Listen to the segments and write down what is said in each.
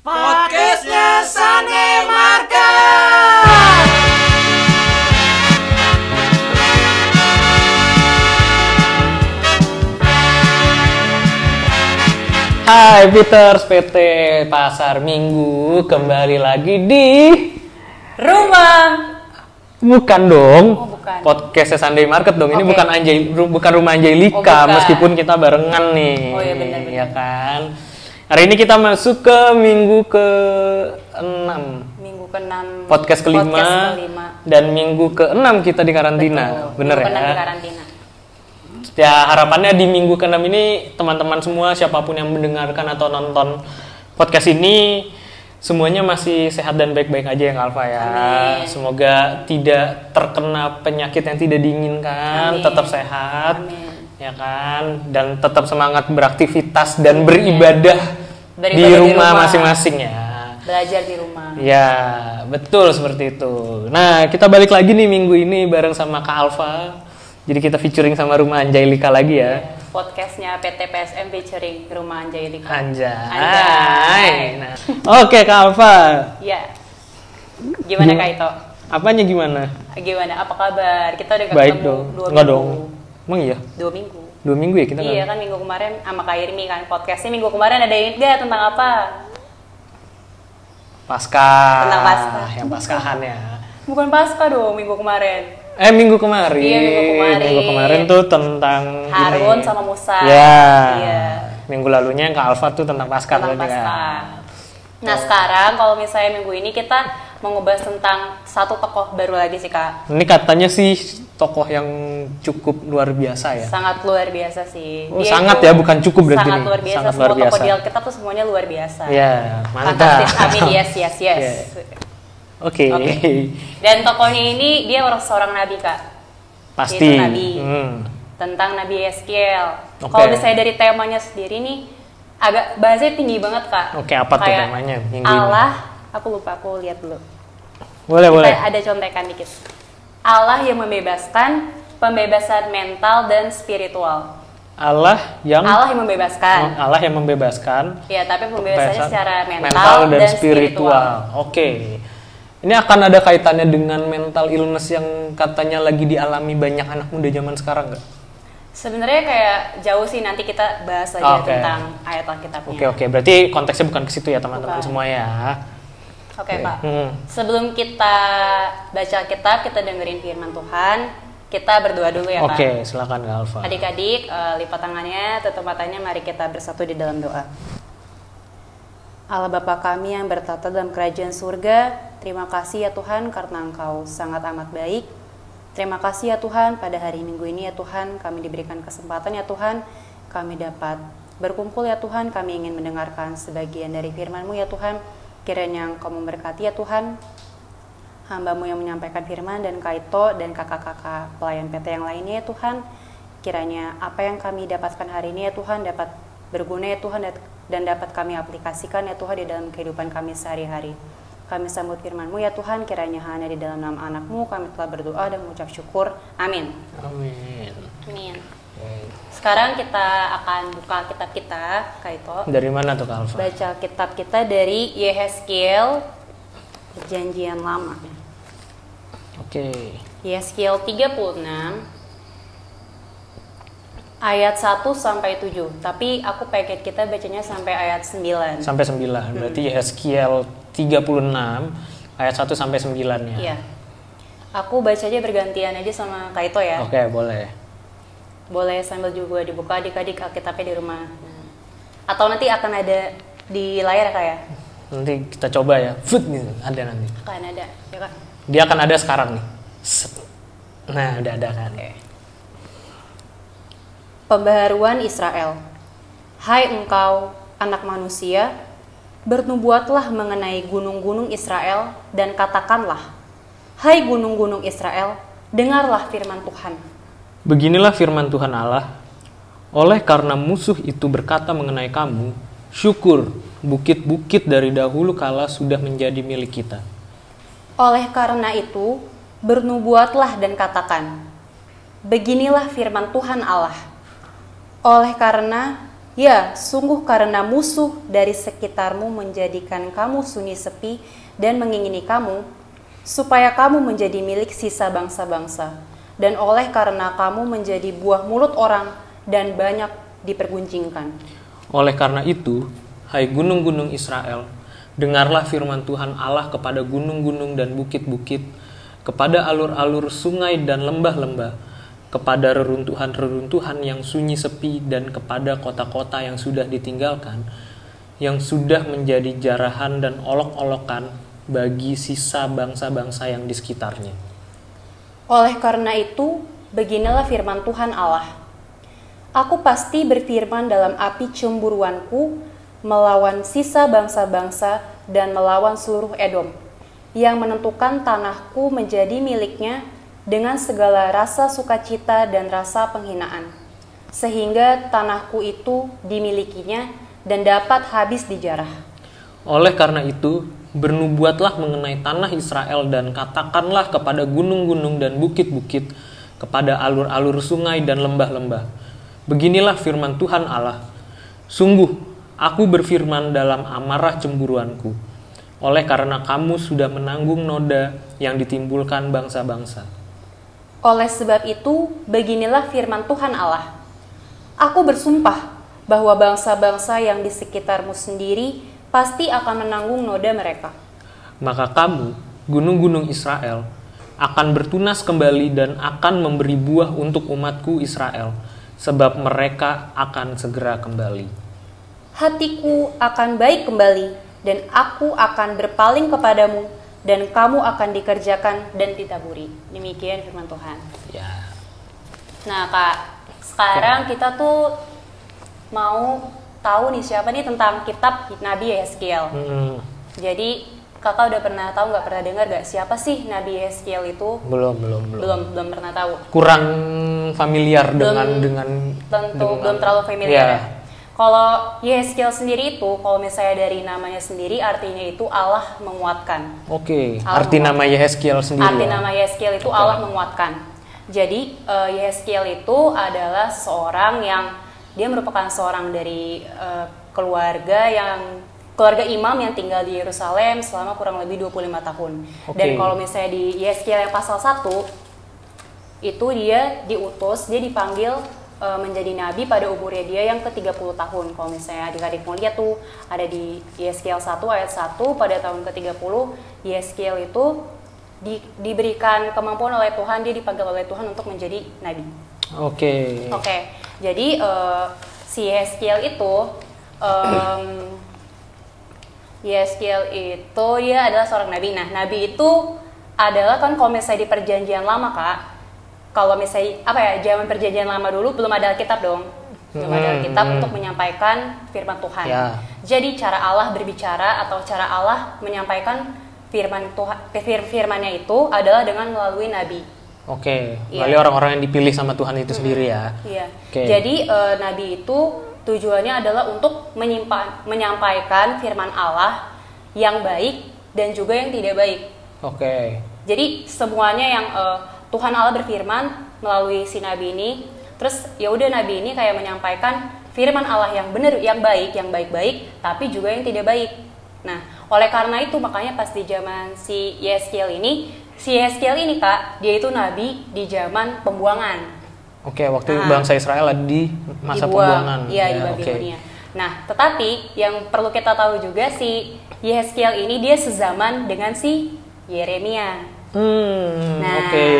Podcastnya Sunday Market. Hai Peters PT Pasar Minggu kembali lagi di Rumah. bukan dong Oh, bukan. podcastnya Sunday Market dong ini bukan Anjay bukan rumah Angelika Oh, bukan. meskipun kita barengan nih Oh, iya, benar-benar. ya kan hari ini kita masuk ke minggu ke 6 Minggu ke-6. podcast kelima, Podcast kelima. dan minggu ke 6 kita di karantina Betul. bener Minggu ya ke-6 di karantina. Ya harapannya di minggu ke-6 ini teman-teman semua siapa pun yang mendengarkan atau nonton podcast ini semuanya masih sehat dan baik-baik aja ya Kak Alfa ya. Amin. Semoga tidak terkena penyakit yang tidak diinginkan, Amin. tetap sehat. Amin. Ya kan? Dan tetap semangat beraktivitas dan beribadah, Beribadah di rumah masing-masing ya. Belajar di rumah. Ya, betul seperti itu. Nah, kita balik lagi nih minggu ini bareng sama Kak Alfa. Jadi kita featuring sama rumah Anjailika lagi ya. Podcastnya PT PSM featuring Rumah Anjailika. Anjay. Anjay. Nah, Oke Kak Alfa. Ya. Gimana Gim- Kak Ito? Apanya gimana? Gimana? Apa kabar? Kita udah Baik ketemu dong. dua Enggak dong. Emang iya? Dua minggu. Dua minggu ya kita iya nggak- kan minggu kemarin sama Kak Irmi kan podcastnya minggu kemarin ada yang gak tentang apa? Paskah. Tentang Paskah. Yang Paskahan ya. Bukan pasca dong minggu kemarin. Eh minggu kemarin. Iya, minggu kemarin. Minggu kemarin tuh tentang Harun ini. sama Musa. Ya. Iya. Minggu lalunya yang Kak Alfa tuh tentang Paskah tentang ya. Paskah. Nah sekarang kalau misalnya minggu ini kita mau ngebahas tentang satu tokoh baru lagi sih kak, Ini katanya sih tokoh yang cukup luar biasa ya. sangat luar biasa sih. Oh, sangat ya, bukan cukup berarti Sangat luar biasa. Sangat Semua luar tokoh biasa. di Alkitab tuh semuanya luar biasa. Ya, mantap. Fantastis. Amin. Yes, yes, yes. Iya. Oke. Oke. Dan tokohnya ini dia orang seorang nabi kak. Pasti. Yaitu nabi. Hmm. Tentang Nabi Yeskiel. Oke. Kalau misalnya dari temanya sendiri nih, agak bahasanya tinggi banget kak. Oke, apa tuh Kayak temanya minggu ini? Allah, aku lupa, aku lihat dulu. Boleh, Kita boleh. ada contekan dikit. Allah yang membebaskan pembebasan mental dan spiritual. Allah yang Allah yang membebaskan. Allah yang membebaskan Ya, tapi pembebasannya Pembebasan secara mental, dan, spiritual. Oke. Ini akan ada kaitannya dengan mental illness yang katanya lagi dialami banyak anak muda zaman sekarang nggak? Sebenarnya kayak jauh sih nanti kita bahas lagi Oke. tentang ayat Alkitabnya. Oke oke, berarti konteksnya bukan ke situ ya teman-teman semua ya. Oke, Pak. Hmm. Sebelum kita baca Alkitab, kita dengerin firman Tuhan. Kita berdoa dulu ya, Pak. Oke, silakan Kak Alfa. Adik-adik, eh, lipat tangannya, tutup matanya, mari kita bersatu di dalam doa. Allah Bapa kami yang bertata dalam kerajaan surga, terima kasih ya Tuhan karena Engkau sangat amat baik. Terima kasih ya Tuhan pada hari Minggu ini ya Tuhan kami diberikan kesempatan ya Tuhan kami dapat berkumpul ya Tuhan kami ingin mendengarkan sebagian dari firman-Mu ya Tuhan kiranya Engkau memberkati ya Tuhan. Hambamu yang menyampaikan firman dan Kaito dan kakak-kakak pelayan PT yang lainnya ya Tuhan. Kiranya apa yang kami dapatkan hari ini ya Tuhan dapat berguna ya Tuhan dan dapat kami aplikasikan ya Tuhan di dalam kehidupan kami sehari-hari. Kami sambut firman-Mu ya Tuhan kiranya hanya di dalam nama anakmu kami telah berdoa dan mengucap syukur. Amin. Amin. amin sekarang kita akan buka kitab kita Kaito Dari mana tuh Kak Alfa? baca kitab kita dari Yehezkiel perjanjian lama Oke. Yeskiel 36 ayat 1 sampai 7. Tapi aku pengen kita bacanya sampai ayat 9. Sampai 9. Berarti Yeskiel 36 ayat 1 sampai 9 ya. Iya. Aku baca aja bergantian aja sama Kaito ya. Oke, boleh. Boleh sambil juga dibuka adik-adik Alkitabnya di rumah. Atau nanti akan ada di layar kak ya? Nanti kita coba ya. Foot gitu, ada nanti. Akan ada, ya kak? Dia akan ada sekarang nih. Set. Nah, udah ada kan. Pembaharuan Israel. Hai engkau, anak manusia, bernubuatlah mengenai gunung-gunung Israel dan katakanlah, Hai gunung-gunung Israel, dengarlah firman Tuhan. Beginilah firman Tuhan Allah. Oleh karena musuh itu berkata mengenai kamu, syukur bukit-bukit dari dahulu kala sudah menjadi milik kita. Oleh karena itu, bernubuatlah dan katakan, Beginilah firman Tuhan Allah. Oleh karena Ya, sungguh karena musuh dari sekitarmu menjadikan kamu sunyi sepi dan mengingini kamu, supaya kamu menjadi milik sisa bangsa-bangsa, dan oleh karena kamu menjadi buah mulut orang dan banyak diperguncingkan. Oleh karena itu, hai gunung-gunung Israel, dengarlah firman Tuhan Allah kepada gunung-gunung dan bukit-bukit, kepada alur-alur sungai dan lembah-lembah, kepada reruntuhan-reruntuhan yang sunyi sepi dan kepada kota-kota yang sudah ditinggalkan, yang sudah menjadi jarahan dan olok-olokan bagi sisa bangsa-bangsa yang di sekitarnya. Oleh karena itu, beginilah firman Tuhan Allah. Aku pasti berfirman dalam api cemburuanku melawan sisa bangsa-bangsa dan melawan seluruh Edom, yang menentukan tanahku menjadi miliknya dengan segala rasa sukacita dan rasa penghinaan, sehingga tanahku itu dimilikinya dan dapat habis dijarah. Oleh karena itu, bernubuatlah mengenai tanah Israel dan katakanlah kepada gunung-gunung dan bukit-bukit, kepada alur-alur sungai dan lembah-lembah. Beginilah firman Tuhan Allah. Sungguh, aku berfirman dalam amarah cemburuanku, oleh karena kamu sudah menanggung noda yang ditimbulkan bangsa-bangsa. Oleh sebab itu, beginilah firman Tuhan Allah. Aku bersumpah bahwa bangsa-bangsa yang di sekitarmu sendiri pasti akan menanggung noda mereka. Maka kamu, gunung-gunung Israel, akan bertunas kembali dan akan memberi buah untuk umatku Israel, sebab mereka akan segera kembali. Hatiku akan baik kembali, dan aku akan berpaling kepadamu dan kamu akan dikerjakan dan ditaburi. Demikian firman Tuhan. Ya. Nah, Kak, sekarang kita tuh mau tahu nih siapa nih tentang kitab Nabi Yeskiel. Hmm, Jadi, Kakak udah pernah tahu nggak pernah dengar nggak siapa sih Nabi Yeskiel itu? belum, belum, belum. Belum, belum pernah tahu. Kurang familiar dengan Belum dengan Tentu dengan- belum terlalu familiar. Ya. ya. Kalau Yeskiel sendiri itu, kalau misalnya dari namanya sendiri, artinya itu Allah menguatkan. Oke, Allah arti nama menguatkan. Yehezkiel sendiri. Arti ya? nama Yeskiel itu Allah menguatkan. Jadi eh, Yeskiel itu adalah seorang yang dia merupakan seorang dari eh, keluarga yang keluarga imam yang tinggal di Yerusalem selama kurang lebih 25 tahun. Oke. Dan kalau misalnya di Yeskiel yang pasal 1 itu dia diutus, dia dipanggil eh, menjadi nabi pada umurnya dia yang ke-30 tahun. Kalau misalnya adik-adik mau lihat tuh ada di Yeskiel 1 ayat 1 pada tahun ke-30 Yeskiel itu di- diberikan kemampuan oleh Tuhan, dia dipanggil oleh Tuhan untuk menjadi nabi. Oke. Oke, jadi eh, si Yeskiel itu em, Yeskiel itu dia adalah seorang nabi. Nah, nabi itu adalah kan kalau misalnya di perjanjian lama kak, kalau misalnya apa ya zaman perjanjian lama dulu belum ada Alkitab dong, belum ada Hmm, Alkitab hmm. untuk menyampaikan firman Tuhan. Ya. Jadi cara Allah berbicara atau cara Allah menyampaikan firman Tuhan, fir- firmannya itu adalah dengan melalui nabi. Oke, Iya. melalui orang-orang yang dipilih sama Tuhan itu sendiri ya. Iya. Oke. Jadi eh, nabi itu tujuannya adalah untuk menyimpan, menyampaikan firman Allah yang baik dan juga yang tidak baik. Oke. Jadi semuanya yang eh, Tuhan Allah berfirman melalui si nabi ini, terus ya udah nabi ini kayak menyampaikan firman Allah yang benar, yang baik, yang baik-baik, tapi juga yang tidak baik. Nah, oleh karena itu makanya pas di zaman si Yeskiel ini, si Yeskiel ini kak, dia itu nabi di zaman pembuangan. Oke, waktu Nah. bangsa Israel ada di masa dibuang. pembuangan. Iya, di Ya, oke. Babilonia. Nah, tetapi yang perlu kita tahu juga si Yeskiel ini dia sezaman dengan si Yeremia. Hmm, Nah, oke.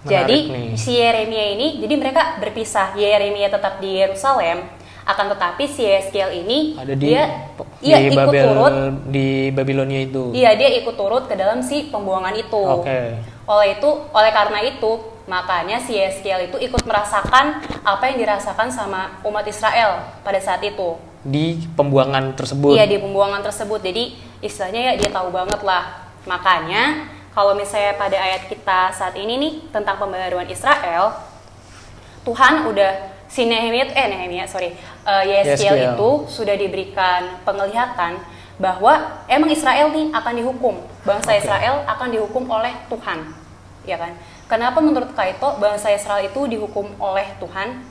Menarik Jadi nih. si Yeremia ini, jadi mereka berpisah. Yeremia tetap di Yerusalem, akan tetapi si Yeskiel ini ada di dia di iya ikut Babel turut, di Babilonia itu. iya dia ikut turut ke dalam si pembuangan itu. Oke. Oleh itu, oleh karena itu, makanya si Yeskiel itu ikut merasakan apa yang dirasakan sama umat Israel pada saat itu. Di pembuangan tersebut. Iya di pembuangan tersebut. Jadi istilahnya ya dia tahu banget lah. Makanya kalau misalnya pada ayat kita saat ini nih tentang pembaharuan Israel, Tuhan udah si Nehemia eh Nehemia sorry eh, Yeskiel Yeskiel. itu sudah diberikan penglihatan bahwa emang Israel nih akan dihukum bangsa Oke. Israel akan dihukum oleh Tuhan ya kan kenapa menurut Kaito bangsa Israel itu dihukum oleh Tuhan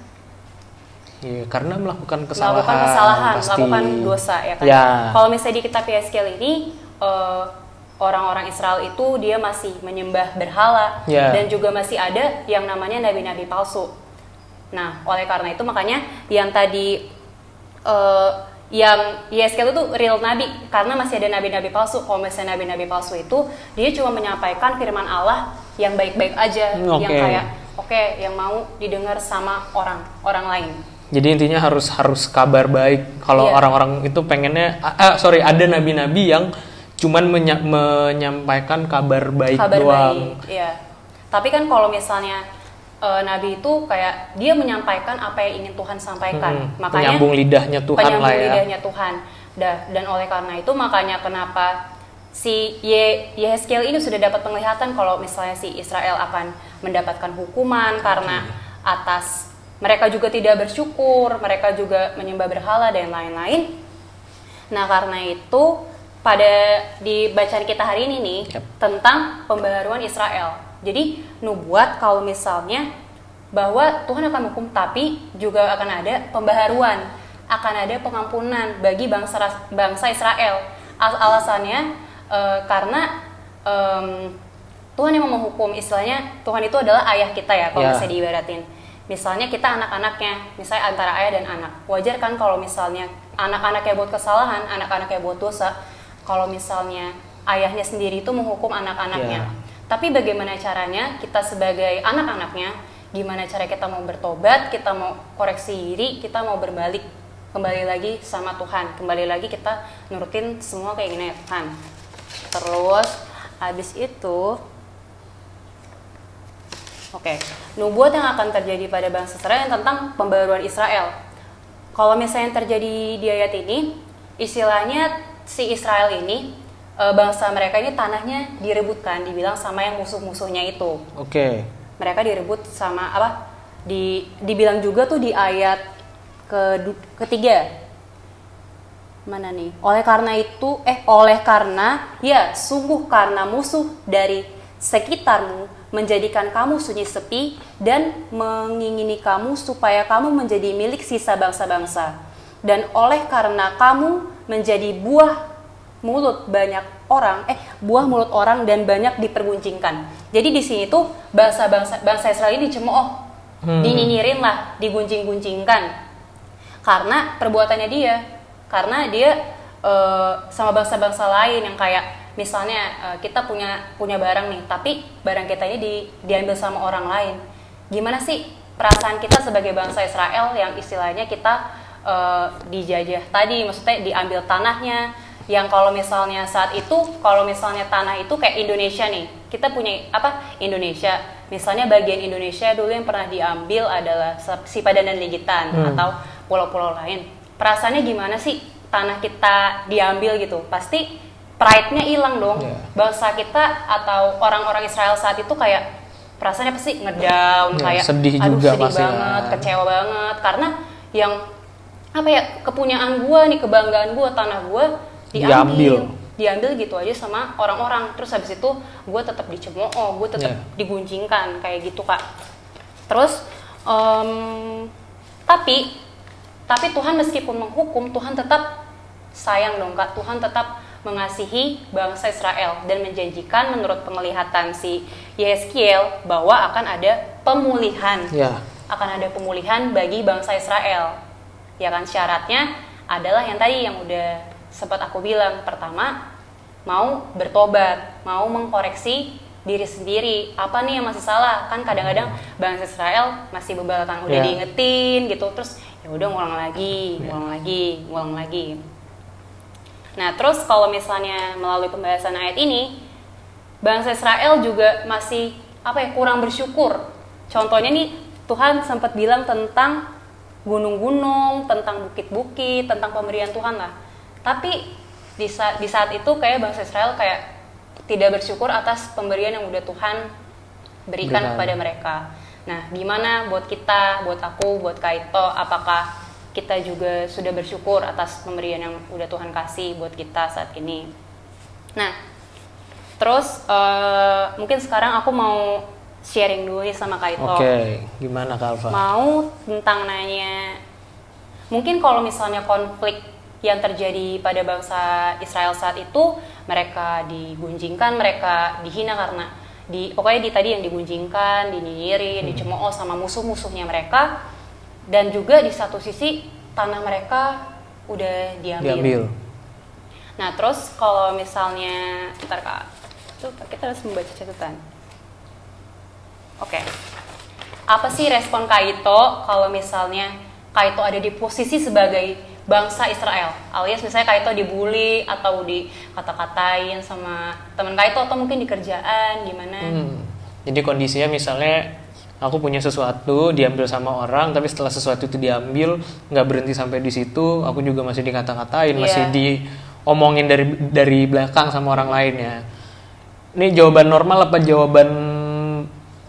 Iya, karena melakukan kesalahan, melakukan kesalahan, pasti. melakukan dosa ya kan. Ya. Kalau misalnya di kitab Yeskiel ini eh, orang-orang Israel itu dia masih menyembah berhala Ya. dan juga masih ada yang namanya nabi-nabi palsu. Nah, oleh karena itu makanya yang tadi eh, yang Yeskiel itu real nabi karena masih ada nabi-nabi palsu. Kalau misalnya nabi-nabi palsu itu dia cuma menyampaikan firman Allah yang baik-baik aja, Hmm, yang kayak oke yang mau didengar sama orang orang lain. Jadi intinya harus harus kabar baik. Kalau Iya. orang-orang itu pengennya, ah, ah, sorry ada nabi-nabi yang cuman menya- menyampaikan kabar baik kabar doang. baik iya tapi kan kalau misalnya eh, nabi itu kayak dia menyampaikan apa yang ingin Tuhan sampaikan Mm-mm. makanya Penyambung lidahnya Tuhan penyambung lah ya. lidahnya Tuhan Dah, dan oleh karena itu makanya kenapa si Ye Yehezkiel ini sudah dapat penglihatan kalau misalnya si Israel akan mendapatkan hukuman karena atas mereka juga tidak bersyukur mereka juga menyembah berhala dan lain-lain Nah, karena itu pada di bacaan kita hari ini nih Yap. tentang pembaharuan Israel. Jadi nubuat kalau misalnya bahwa Tuhan akan hukum tapi juga akan ada pembaharuan, akan ada pengampunan bagi bangsa bangsa Israel. Al- alasannya eh, karena em, Tuhan yang mau menghukum istilahnya Tuhan itu adalah ayah kita ya kalau Ya. misalnya diibaratin. Misalnya kita anak-anaknya, misalnya antara ayah dan anak. Wajar kan kalau misalnya anak-anak yang buat kesalahan, anak-anak yang buat dosa, kalau misalnya ayahnya sendiri itu menghukum anak-anaknya. Ya. Tapi bagaimana caranya kita sebagai anak-anaknya, gimana cara kita mau bertobat, kita mau koreksi diri, kita mau berbalik kembali lagi sama Tuhan, kembali lagi kita nurutin semua keinginan Tuhan. Terus habis itu Oke, nubuat yang akan terjadi pada bangsa Israel yang tentang pembaruan Israel. Kalau misalnya yang terjadi di ayat ini, istilahnya si Israel ini, e, bangsa mereka ini tanahnya direbutkan, dibilang sama yang musuh-musuhnya itu. Oke. Mereka direbut sama apa? Di, dibilang juga tuh di ayat ke, ketiga. Mana nih? Oleh karena itu, eh oleh karena, ya sungguh karena musuh dari sekitarmu menjadikan kamu sunyi sepi dan mengingini kamu supaya kamu menjadi milik sisa bangsa-bangsa. Dan oleh karena kamu menjadi buah mulut banyak orang, eh buah mulut orang dan banyak diperguncingkan. Jadi di sini tuh bangsa-bangsa bangsa Israel ini dicemooh, Hmm. dinyinyirin lah, diguncing-guncingkan karena perbuatannya dia karena dia eh, sama bangsa-bangsa lain yang kayak misalnya eh, kita punya punya barang nih tapi barang kita ini di, diambil sama orang lain gimana sih perasaan kita sebagai bangsa Israel yang istilahnya kita eh, dijajah tadi maksudnya diambil tanahnya yang kalau misalnya saat itu kalau misalnya tanah itu kayak Indonesia nih kita punya apa Indonesia misalnya bagian Indonesia dulu yang pernah diambil adalah Sipadan dan Ligitan Hmm. atau pulau-pulau lain perasaannya gimana sih tanah kita diambil gitu pasti pride-nya hilang dong Iya. bangsa kita atau orang-orang Israel saat itu kayak perasaannya pasti ngedown Iya, kayak sedih aduh juga sedih pasti banget kan." kecewa banget karena yang apa ya kepunyaan gua nih kebanggaan gua tanah gua diambil Diambil. diambil gitu aja sama orang-orang terus habis itu gue tetap dicemooh gue tetap Iya. diguncingkan kayak gitu kak terus em, tapi tapi Tuhan meskipun menghukum Tuhan tetap sayang dong kak Tuhan tetap mengasihi bangsa Israel dan menjanjikan menurut penglihatan si Yeskiel bahwa akan ada pemulihan Ya. akan ada pemulihan bagi bangsa Israel. Ya kan syaratnya adalah yang tadi yang udah sempat aku bilang. Pertama, mau bertobat, mau mengkoreksi diri sendiri. Apa nih yang masih salah? Kan kadang-kadang bangsa Israel masih bebalatan udah Ya. diingetin gitu, terus ya udah ngulang lagi, ngulang lagi, ngulang lagi. Nah, terus kalau misalnya melalui pembahasan ayat ini, bangsa Israel juga masih apa ya kurang bersyukur. Contohnya nih Tuhan sempat bilang tentang gunung-gunung, tentang bukit-bukit, tentang pemberian Tuhan lah. Tapi di saat, di saat itu kayak bangsa Israel kayak tidak bersyukur atas pemberian yang udah Tuhan berikan Berikan. kepada mereka. Nah, gimana buat kita, buat aku, buat Kaito, apakah kita juga sudah bersyukur atas pemberian yang udah Tuhan kasih buat kita saat ini? Nah, terus eh, mungkin sekarang aku mau sharing dulu nih sama Kaito. Oke, gimana Kalva? Mau tentang nanya mungkin kalau misalnya konflik yang terjadi pada bangsa Israel saat itu mereka digunjingkan mereka dihina karena di pokoknya di tadi yang digunjingkan dinyinyirin Hmm. dicemooh sama musuh-musuhnya mereka. Dan juga di satu sisi tanah mereka udah diambil, diambil. Nah terus kalau misalnya ntar kak. Tuh kita harus membaca catatan. Oke. Apa sih respon Kaito kalau misalnya Kaito ada di posisi sebagai bangsa Israel alias misalnya Kaito dibully atau dikata-katain sama teman Kaito atau mungkin di kerjaan gimana Hmm. Jadi kondisinya misalnya aku punya sesuatu diambil sama orang, tapi setelah sesuatu itu diambil nggak berhenti sampai di situ, aku juga masih dikata-katain, Iya. masih diomongin dari dari belakang sama orang lain ya. Ini jawaban normal apa jawaban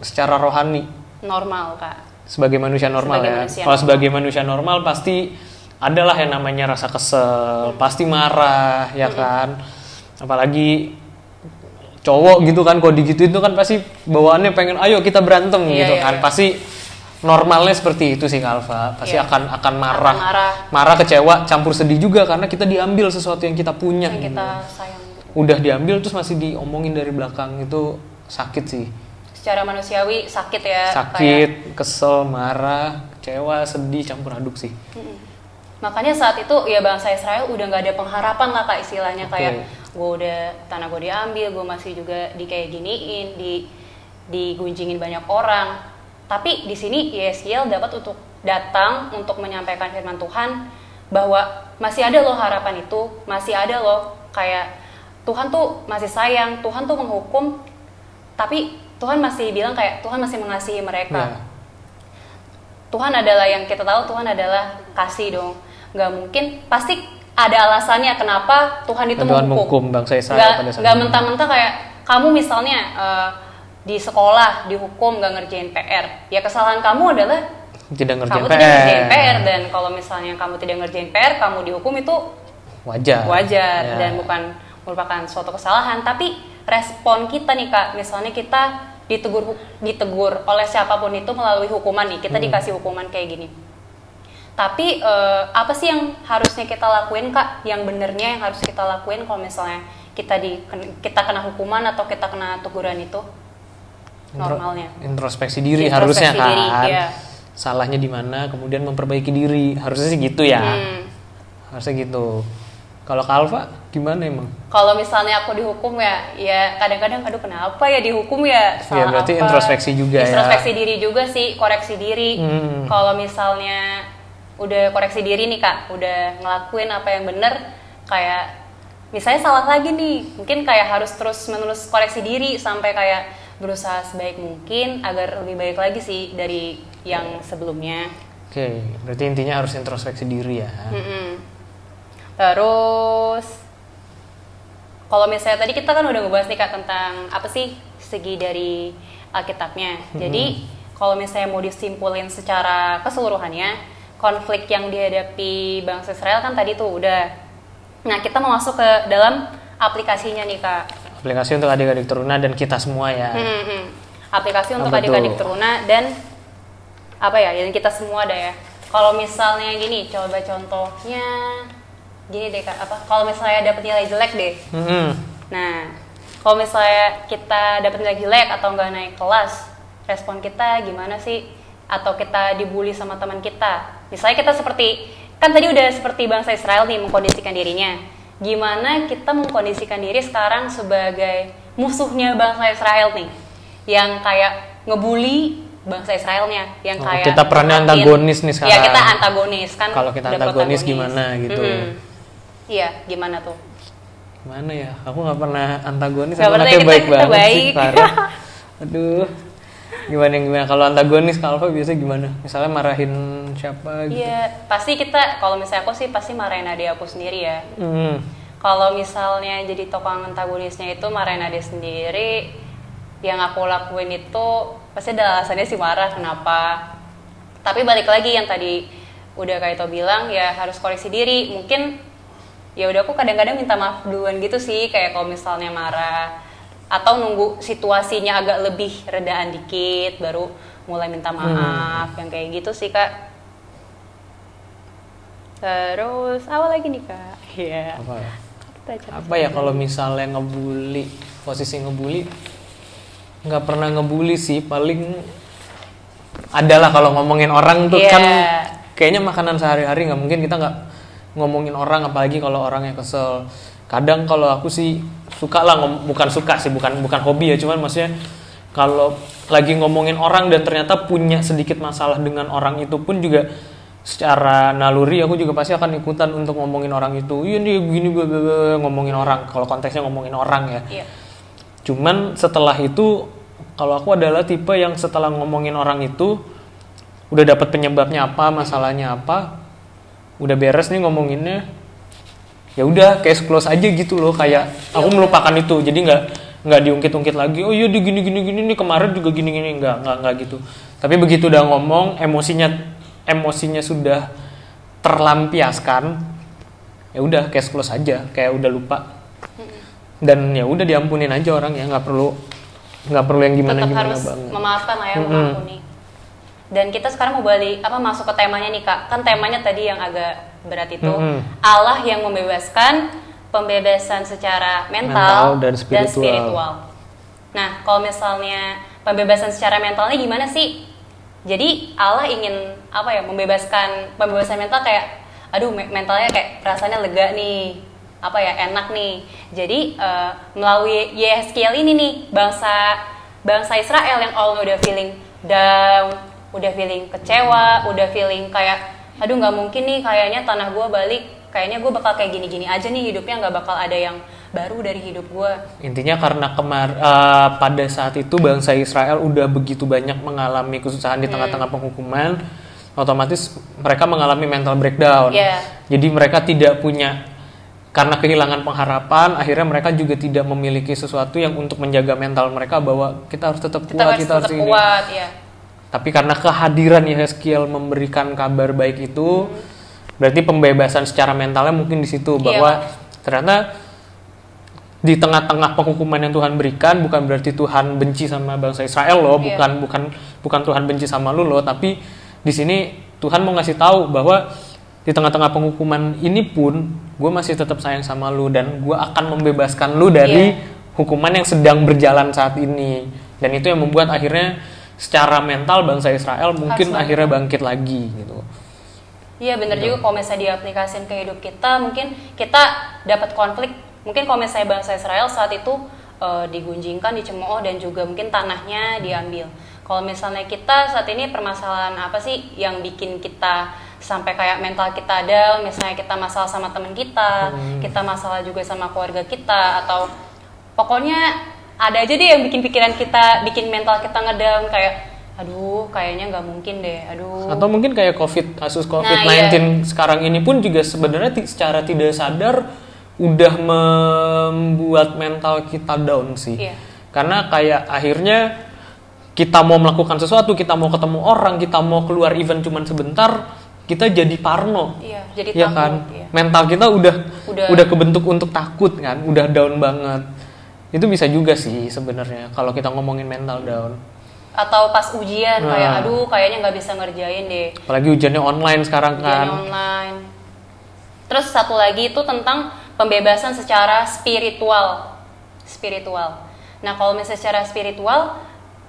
secara rohani normal kak sebagai manusia normal Sebagai ya? manusia Kalau normal. sebagai manusia normal pasti adalah yang namanya rasa kesel, pasti marah ya kan. Apalagi cowok gitu kan kalau digitu itu kan pasti bawaannya pengen ayo kita berantem Iya, gitu iya, kan iya. pasti normalnya seperti itu sih Kalva pasti Iya. akan akan marah. Akan marah. marah kecewa campur sedih juga karena kita diambil sesuatu yang kita punya yang gitu. kita sayang udah diambil terus masih diomongin dari belakang itu sakit sih secara manusiawi sakit ya kayak- sakit kesel marah kecewa sedih campur aduk sih Mm-mm. Makanya saat itu ya bangsa Israel udah nggak ada pengharapan lah kak istilahnya Oke. kayak gue udah tanah gue diambil, gue masih juga di kayak giniin, di digunjingin banyak orang. Tapi di sini Yeskiel dapat untuk datang untuk menyampaikan firman Tuhan bahwa masih ada loh harapan itu, masih ada loh kayak Tuhan tuh masih sayang, Tuhan tuh menghukum, tapi Tuhan masih bilang kayak Tuhan masih mengasihi mereka. Ya. Tuhan adalah yang kita tahu Tuhan adalah kasih dong nggak mungkin. Pasti ada alasannya kenapa Tuhan itu Tuhan menghukum. bangsa Israel saat nggak mentah-mentah kayak kamu misalnya eh, di sekolah dihukum nggak ngerjain PR ya kesalahan kamu adalah tidak ngerjain kamu PR, tidak ngerjain PR dan kalau misalnya kamu tidak ngerjain PR kamu dihukum itu wajar. wajar Ya. dan bukan merupakan suatu kesalahan. Tapi respon kita nih kak misalnya kita ditegur ditegur oleh siapa pun itu melalui hukuman nih. Kita Hmm. dikasih hukuman kayak gini tapi eh, apa sih yang harusnya kita lakuin kak yang benernya yang harus kita lakuin kalau misalnya kita di kita kena hukuman atau kita kena teguran itu normalnya introspeksi diri Introspeksi harusnya kan diri, iya. salahnya di mana kemudian memperbaiki diri harusnya sih gitu ya Hmm. harusnya gitu kalau Kalva gimana emang kalau misalnya aku dihukum ya ya kadang-kadang aduh kenapa ya dihukum ya salah Ya, berarti apa? introspeksi juga ya. introspeksi diri juga sih koreksi diri Hmm. kalau misalnya udah koreksi diri nih kak. Udah ngelakuin apa yang bener kayak misalnya salah lagi nih mungkin kayak harus terus menerus koreksi diri sampai kayak berusaha sebaik mungkin agar lebih baik lagi sih dari yang sebelumnya. Oke berarti intinya harus introspeksi diri ya. Mm-mm. Terus kalau misalnya tadi kita kan udah ngebahas nih kak tentang apa sih segi dari Alkitabnya. Jadi kalau misalnya mau disimpulin secara keseluruhannya, konflik yang dihadapi bangsa Israel kan tadi tuh udah. Nah kita mau masuk ke dalam aplikasinya nih kak. aplikasi untuk adik-adik teruna dan kita semua ya Hmm, Aplikasi untuk adik-adik teruna dan apa ya? Yang kita semua ada ya. Kalau misalnya gini, coba contohnya gini deh kak. Apa? Kalau misalnya dapat nilai jelek deh. Mm-mm. Nah, kalau misalnya kita dapat nilai jelek atau nggak naik kelas, respon kita gimana sih? Atau kita dibully sama teman kita? Misalnya kita seperti kan tadi udah seperti bangsa Israel nih mengkondisikan dirinya. Gimana kita mengkondisikan diri sekarang sebagai musuhnya bangsa Israel nih, yang kayak ngebully bangsa Israelnya, yang Oh, kayak kita perannya antagonis nih Iya sekarang. kita antagonis kan. Kalau kita antagonis gimana gitu. Mm-mm. Iya, gimana tuh? Gimana ya? Aku nggak pernah antagonis, Nggak aku pernah, anaknya kita- baik kita banget sih, baik. parah. Aduh. Gimana gimana? Kalau antagonis Kalva biasanya gimana? Misalnya marahin siapa gitu? Iya, pasti kita kalau misalnya aku sih pasti marahin adik aku sendiri ya. Hmm. Kalau misalnya jadi tokoh antagonisnya itu marahin adik sendiri, yang aku lakuin itu pasti ada alasannya sih marah kenapa. Tapi balik lagi yang tadi udah kayak bilang ya harus koreksi diri. Mungkin ya udah aku kadang-kadang minta maaf duluan gitu sih kayak kalau misalnya marah atau nunggu situasinya agak lebih redaan dikit baru mulai minta maaf yang kayak gitu sih kak Terus apa lagi nih kak? Iya. apa ya? Apa ya kalau misalnya ngebully posisi ngebully nggak pernah ngebully sih paling adalah kalau ngomongin orang tuh Iya. kan kayaknya makanan sehari-hari nggak mungkin kita nggak ngomongin orang apalagi kalau orangnya kesel kadang kalau aku sih suka lah bukan suka sih bukan bukan hobi ya cuman maksudnya kalau lagi ngomongin orang dan ternyata punya sedikit masalah dengan orang itu pun juga secara naluri aku juga pasti akan ikutan untuk ngomongin orang itu iya nih gini bla, bla, bla, ngomongin orang kalau konteksnya ngomongin orang ya Iya. Cuman setelah itu kalau aku adalah tipe yang setelah ngomongin orang itu udah dapat penyebabnya apa, masalahnya apa, udah beres nih ngomonginnya, ya udah kayak close aja gitu loh kayak aku melupakan itu jadi nggak nggak diungkit-ungkit lagi oh iya di gini gini gini nih kemarin juga gini gini nggak nggak nggak gitu tapi begitu udah ngomong emosinya emosinya sudah terlampiaskan ya udah kayak close aja kayak udah lupa dan ya udah diampunin aja orang ya nggak perlu nggak perlu yang gimana Tetap gimana harus banget memaafkan lah ya, Mm-mm. mengampuni. Dan kita sekarang mau balik apa masuk ke temanya nih kak. Kan temanya tadi yang agak berat itu Mm-mm. Allah yang membebaskan pembebasan secara Mental mental, dan spiritual. Nah kalau misalnya pembebasan secara mentalnya gimana sih? Jadi Allah ingin apa ya membebaskan pembebasan mental kayak aduh me- mentalnya kayak rasanya lega nih apa ya enak nih jadi eh, melalui Yeskiel ini nih bangsa bangsa Israel yang all udah feeling down udah feeling kecewa udah feeling kayak aduh nggak mungkin nih kayaknya tanah gue balik. Kayaknya gue bakal kayak gini-gini aja nih hidupnya nggak bakal ada yang baru dari hidup gue intinya karena kemar eh, pada saat itu bangsa Israel udah begitu banyak mengalami kesusahan di tengah-tengah penghukuman otomatis mereka mengalami mental breakdown. Iya. jadi mereka tidak punya karena kehilangan pengharapan akhirnya mereka juga tidak memiliki sesuatu yang untuk menjaga mental mereka bahwa kita harus tetap kita kuat harus kita harus tetap ini. kuat ya Tapi karena kehadiran Yeskiel memberikan kabar baik itu, berarti pembebasan secara mentalnya mungkin di situ Iya, bahwa ternyata di tengah-tengah penghukuman yang Tuhan berikan bukan berarti Tuhan benci sama bangsa Israel loh, Iya. bukan bukan bukan Tuhan benci sama lu loh, tapi di sini Tuhan mau ngasih tahu bahwa di tengah-tengah penghukuman ini pun gue masih tetap sayang sama lu dan gue akan membebaskan lu dari Iya. hukuman yang sedang berjalan saat ini dan itu yang membuat akhirnya secara mental bangsa Israel mungkin bangkit. akhirnya bangkit lagi gitu. Iya bener juga kalau misalnya diaplikasikan ke hidup kita mungkin kita dapat konflik. Mungkin kalau misalnya bangsa Israel saat itu eh, digunjingkan, dicemooh dan juga mungkin tanahnya diambil. Kalau misalnya kita saat ini permasalahan apa sih yang bikin kita sampai kayak mental kita down, misalnya kita masalah sama teman kita, kita masalah juga sama keluarga kita atau pokoknya ada aja deh yang bikin pikiran kita, bikin mental kita ngedown kayak aduh kayaknya nggak mungkin deh, aduh. Atau mungkin kayak covid kasus covid Nah, 19 sekarang ini pun juga sebenarnya secara tidak sadar udah membuat mental kita down sih. Iya. karena kayak akhirnya kita mau melakukan sesuatu kita mau ketemu orang kita mau keluar event cuman sebentar kita jadi parno. Iya, jadi Iya takut, kan? iya. mental kita udah, Udah- udah kebentuk untuk takut kan udah down banget itu bisa juga sih sebenarnya kalau kita ngomongin mental down. Atau pas ujian Nah. kayak aduh kayaknya nggak bisa ngerjain deh. Apalagi ujiannya online sekarang ujiannya kan. online. Terus satu lagi itu tentang pembebasan secara spiritual. Spiritual. Nah kalau misalnya secara spiritual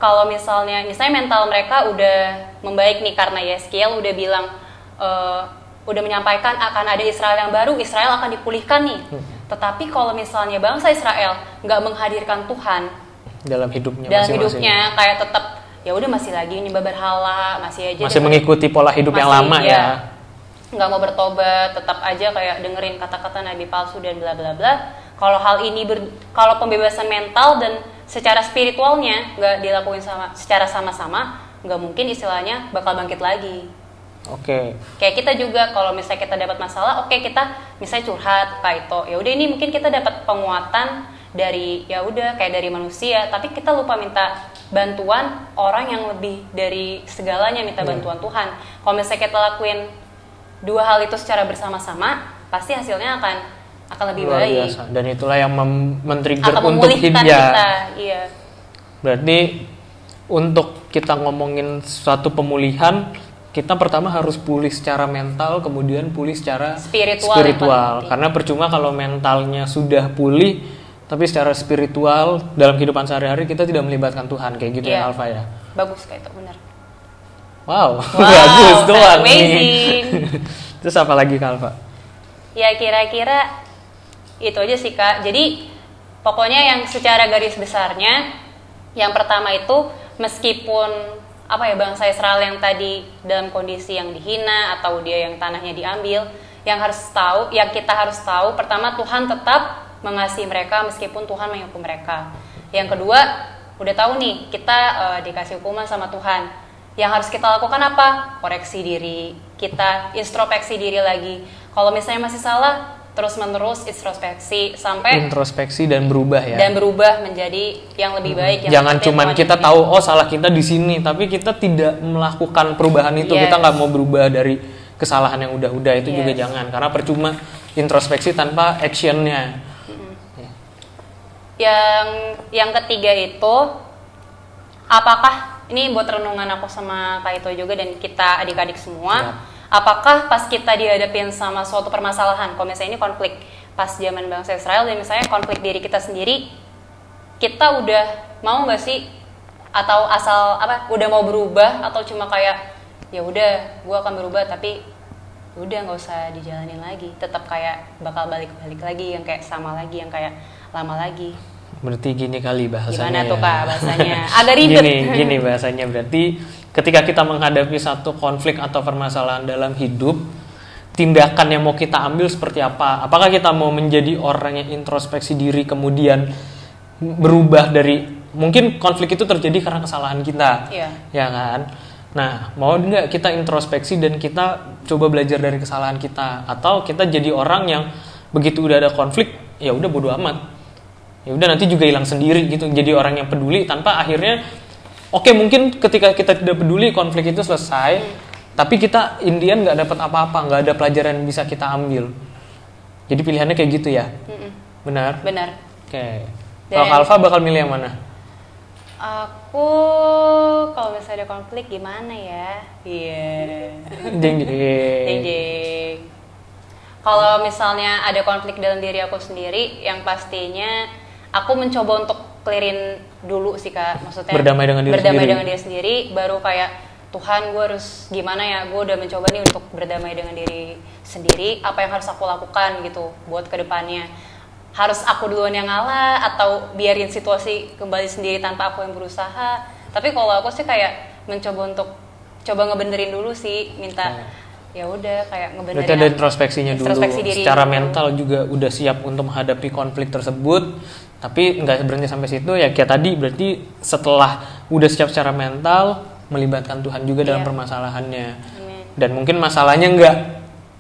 kalau misalnya misalnya mental mereka udah membaik nih karena Yeskiel udah bilang eh, udah menyampaikan akan ada Israel yang baru Israel akan dipulihkan nih. Hmm. tetapi kalau misalnya bangsa Israel nggak menghadirkan Tuhan dalam hidupnya dalam masing-masing. hidupnya kayak tetap ya udah masih lagi nyembah berhala masih aja masih dengan- mengikuti pola hidup yang masih, lama iya, ya. Nggak mau bertobat tetap aja kayak dengerin kata-kata nabi palsu dan bla bla bla. Kalau hal ini ber- kalau pembebasan mental dan secara spiritualnya nggak dilakuin sama secara sama-sama nggak mungkin istilahnya bakal bangkit lagi oke. Kayak kita juga kalau misalnya kita dapat masalah oke kita misalnya curhat Kak Ito ya udah ini mungkin kita dapat penguatan dari ya udah kayak dari manusia. Tapi kita lupa minta bantuan orang yang lebih dari segalanya minta bantuan Tuhan. Kalau misalnya kita lakuin dua hal itu secara bersama-sama pasti hasilnya akan akan lebih luar baik. biasa. Dan itulah yang men-trigger untuk kita iya. Berarti untuk kita ngomongin suatu pemulihan kita pertama harus pulih secara mental, kemudian pulih secara Spiritual spiritual. penting. Karena percuma kalau mentalnya sudah pulih, tapi secara spiritual dalam kehidupan sehari-hari kita tidak melibatkan Tuhan kayak gitu ya Iya. Alfa ya. Bagus kayak itu benar. Wow, Wow, bagus doang nih. amazing. Terus apa lagi Kak Alfa? Ya kira-kira itu aja sih kak. Jadi pokoknya yang secara garis besarnya, yang pertama itu meskipun apa ya bangsa Israel yang tadi dalam kondisi yang dihina atau dia yang tanahnya diambil, yang harus tahu, yang kita harus tahu pertama Tuhan tetap mengasihi mereka meskipun Tuhan menghukum mereka. Yang kedua udah tahu nih kita eh, dikasih hukuman sama Tuhan. Yang harus kita lakukan apa? Koreksi diri kita, introspeksi diri lagi. Kalau misalnya masih salah, terus menerus introspeksi sampai Introspeksi dan berubah ya. dan berubah menjadi yang lebih baik. yang Jangan cuman kita tahu oh salah kita di sini, tapi kita tidak melakukan perubahan itu. Yes. Kita nggak mau berubah dari kesalahan yang udah-udah itu juga Yes. jangan. Karena percuma introspeksi tanpa actionnya. Yang yang ketiga itu apakah ini buat renungan aku sama Kak Ito juga dan kita adik-adik semua. Ya. Apakah pas kita dihadapin sama suatu permasalahan, kalau misalnya ini konflik pas zaman bangsa Israel dan misalnya konflik diri kita sendiri, kita udah mau nggak sih atau asal apa udah mau berubah atau cuma kayak ya udah gue akan berubah tapi udah nggak usah dijalanin lagi tetap kayak bakal balik-balik lagi yang kayak sama lagi yang kayak lama lagi Berarti gini kali bahasanya. Gimana tuh. Kak, bahasanya? Agak ribet. Gini, gini bahasanya. Berarti ketika kita menghadapi satu konflik atau permasalahan dalam hidup, tindakan yang mau kita ambil seperti apa? Apakah kita mau menjadi orang yang introspeksi diri kemudian berubah dari mungkin konflik itu terjadi karena kesalahan kita. Iya. Ya kan? Nah, mau nggak kita introspeksi dan kita coba belajar dari kesalahan kita atau kita jadi orang yang begitu udah ada konflik, ya udah bodo amat ya udah nanti juga hilang sendiri gitu jadi orang yang peduli tanpa akhirnya oke mungkin ketika kita tidak peduli konflik itu selesai tapi kita Indian nggak dapat apa-apa nggak ada pelajaran yang bisa kita ambil. Jadi pilihannya kayak gitu ya? Mm-mm. benar? Benar. Oke. Kalau Dan- Kak Alfa bakal milih yang mana? Aku kalau misalnya ada konflik gimana ya? Iya. Jeng jeng Ding ding. Kalau misalnya ada konflik dalam diri aku sendiri, yang pastinya aku mencoba untuk clearin dulu sih kak. Maksudnya Berdamai dengan diri berdamai sendiri. dengan diri sendiri, baru kayak Tuhan gue harus gimana ya? Gue udah mencoba nih untuk berdamai dengan diri sendiri. Apa yang harus aku lakukan gitu buat ke depannya? Harus aku duluan yang ngalah atau biarin situasi kembali sendiri tanpa aku yang berusaha? Tapi kalau aku sih kayak mencoba untuk coba ngebenerin dulu sih, minta ya udah kayak ngebenerin Berarti ada introspeksinya dulu. introspeksi diri Secara dulu. mental juga udah siap untuk menghadapi konflik tersebut. Tapi nggak berhenti sampai situ ya kayak tadi berarti setelah udah siap secara mental melibatkan Tuhan juga dalam Iya. permasalahannya. Amin. Dan mungkin masalahnya nggak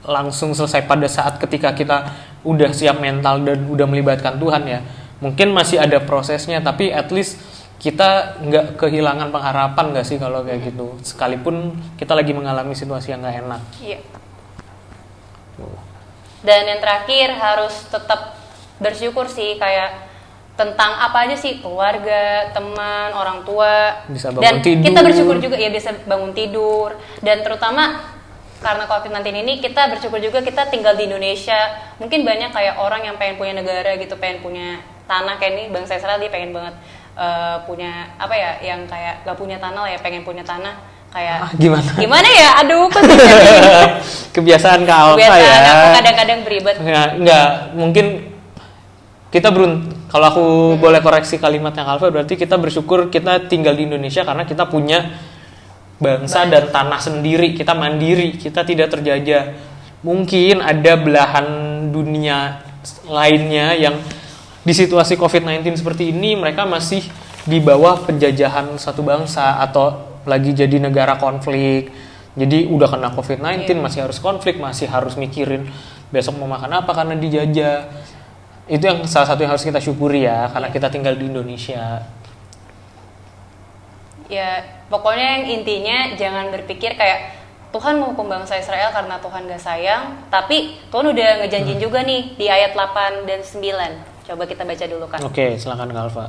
langsung selesai pada saat ketika kita udah siap mental dan udah melibatkan Tuhan ya. Mungkin masih ada prosesnya tapi at least kita nggak kehilangan pengharapan nggak sih kalau kayak gitu. Sekalipun kita lagi mengalami situasi yang nggak enak. Iya. Dan yang terakhir harus tetap bersyukur sih kayak tentang apa aja sih keluarga, teman, orang tua. Bisa bangun dan tidur. kita bersyukur juga ya bisa bangun tidur dan terutama karena COVID-19 ini kita bersyukur juga kita tinggal di Indonesia. Mungkin banyak kayak orang yang pengen punya negara gitu, pengen punya tanah kayak ini bangsa Israel dia pengen banget eh, punya apa ya yang kayak gak punya tanah lah ya pengen punya tanah kayak Ah, gimana? gimana ya aduh kok kebiasaan Alfa Kebiasaan ya. aku kadang-kadang beribet. Nggak, nggak, mungkin kita berun kalau aku boleh koreksi kalimatnya Kak Alfa berarti kita bersyukur kita tinggal di Indonesia karena kita punya bangsa dan tanah sendiri, kita mandiri, kita tidak terjajah. Mungkin ada belahan dunia lainnya yang di situasi COVID-19 seperti ini mereka masih di bawah penjajahan satu bangsa atau lagi jadi negara konflik. Jadi udah kena COVID-19 masih harus konflik, masih harus mikirin besok mau makan apa karena dijajah. Itu yang salah satu yang harus kita syukuri ya karena kita tinggal di Indonesia. Ya, pokoknya yang intinya jangan berpikir kayak Tuhan menghukum bangsa Israel karena Tuhan gak sayang, tapi Tuhan udah ngejanjin Hmm. juga nih di ayat 8 dan 9. Coba kita baca dulu kan. Oke, silakan Kak Alfa.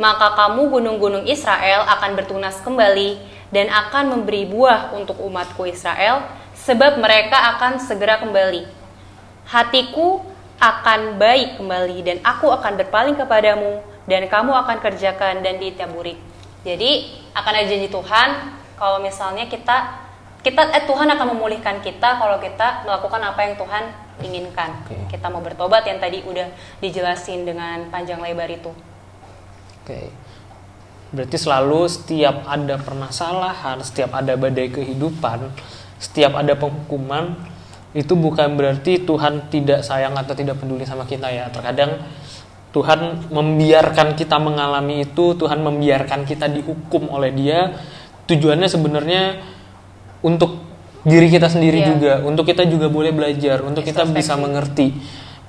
Maka kamu gunung-gunung Israel akan bertunas kembali dan akan memberi buah untuk umatku Israel, sebab mereka akan segera kembali. Hatiku akan baik kembali dan aku akan berpaling kepadamu dan kamu akan kerjakan dan ditaburi. Jadi akan ada janji Tuhan kalau misalnya kita kita eh, Tuhan akan memulihkan kita kalau kita melakukan apa yang Tuhan inginkan. Oke. Kita mau bertobat yang tadi udah dijelasin dengan panjang lebar itu. Oke. Berarti selalu setiap ada permasalahan, setiap ada badai kehidupan, setiap ada penghukuman, itu bukan berarti Tuhan tidak sayang atau tidak peduli sama kita ya. Terkadang Tuhan membiarkan kita mengalami itu, Tuhan membiarkan kita dihukum oleh Dia. Tujuannya sebenarnya untuk diri kita sendiri Iya. juga, untuk kita juga boleh belajar, untuk kita bisa mengerti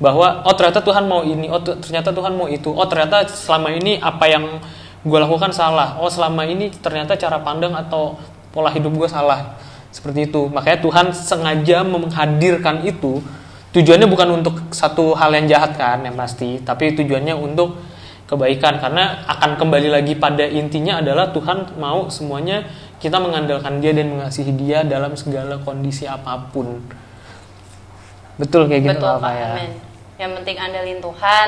bahwa oh ternyata Tuhan mau ini, oh ternyata Tuhan mau itu, oh ternyata selama ini apa yang gue lakukan salah, oh selama ini ternyata cara pandang atau pola hidup gue salah, seperti itu. Makanya Tuhan sengaja menghadirkan itu, tujuannya bukan untuk satu hal yang jahat kan, yang pasti, tapi tujuannya untuk kebaikan karena akan kembali lagi pada intinya adalah Tuhan mau semuanya kita mengandalkan Dia dan mengasihi Dia dalam segala kondisi apa pun. Betul kayak gitu Betul Pak Pak, ya. amin. Yang penting andalin Tuhan,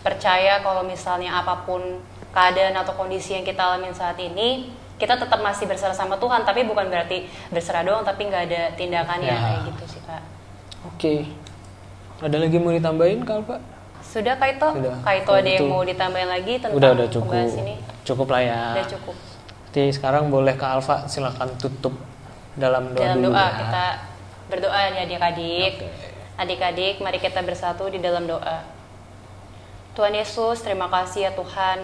percaya kalau misalnya apa pun keadaan atau kondisi yang kita alamin saat ini, kita tetap masih berserah sama Tuhan, tapi bukan berarti berserah doang, tapi nggak ada tindakannya Ya. kayak gitu sih Kak. Oke. Ada lagi mau ditambahin kalau Pak? Sudah Kak? Sudah. Kak Kalau ada yang mau ditambahin lagi tentang Udah udah cukup. pembahasan ini? Cukup lah ya. Udah cukup. Jadi sekarang boleh ke Alfa silakan tutup dalam doa Dalam dulu doa ya. kita berdoa ya adik-adik. Oke. Adik-adik, mari kita bersatu di dalam doa. Tuhan Yesus, terima kasih ya Tuhan.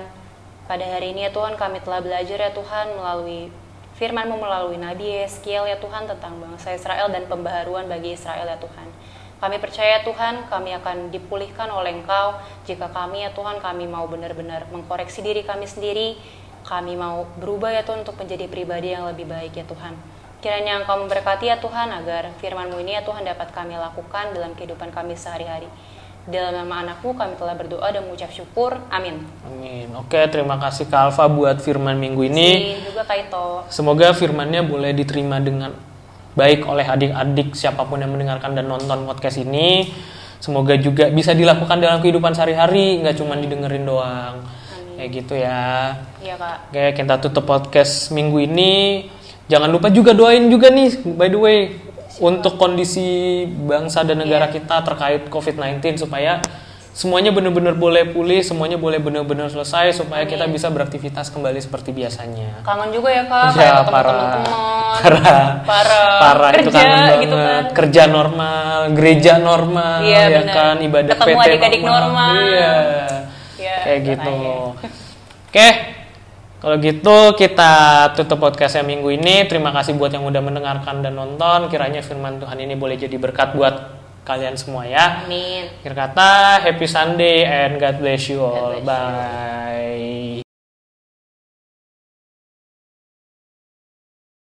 Pada hari ini ya Tuhan kami telah belajar ya Tuhan melalui firman-Mu melalui Nabi Yeskiel ya Tuhan tentang bangsa Israel dan pembaharuan bagi Israel ya Tuhan. Kami percaya Tuhan kami akan dipulihkan oleh Engkau jika kami ya Tuhan kami mau benar-benar mengkoreksi diri kami sendiri. Kami mau berubah ya Tuhan untuk menjadi pribadi yang lebih baik ya Tuhan. Kiranya Engkau memberkati ya Tuhan agar firman-Mu ini ya Tuhan dapat kami lakukan dalam kehidupan kami sehari-hari. Dalam nama anakmu kami telah berdoa dan mengucap syukur. Amin. Amin. Oke, terima kasih Kak Alfa buat firman minggu ini. Si juga Kaito. Semoga firmannya boleh diterima dengan baik oleh adik-adik siapa pun yang mendengarkan dan nonton podcast ini. Semoga juga bisa dilakukan dalam kehidupan sehari-hari, nggak cuma didengerin doang. Kayak gitu ya. Iya kak. Oke, kita tutup podcast minggu ini. Jangan lupa juga doain juga nih, by the way, untuk kondisi bangsa dan negara kita terkait COVID-19 supaya semuanya benar-benar boleh pulih, semuanya boleh benar-benar selesai supaya kita bisa beraktivitas kembali seperti biasanya. Kangen juga ya kak. Kayak ketemu parah. teman-teman. Parah. Parah. Parah itu Kerja kangen banget. gitu kan. Kerja normal, gereja normal, Iya, ya benar. kan, ibadah Ketemu PT adik-adik normal. Iya. Iya, Kayak makanya. gitu. Oke. Kalau gitu kita tutup podcastnya minggu ini. Terima kasih buat yang udah mendengarkan dan nonton. Kiranya firman Tuhan ini boleh jadi berkat buat kalian semua ya. Amin. Akhir kata, happy Sunday and God bless you all. Bless you. Bye.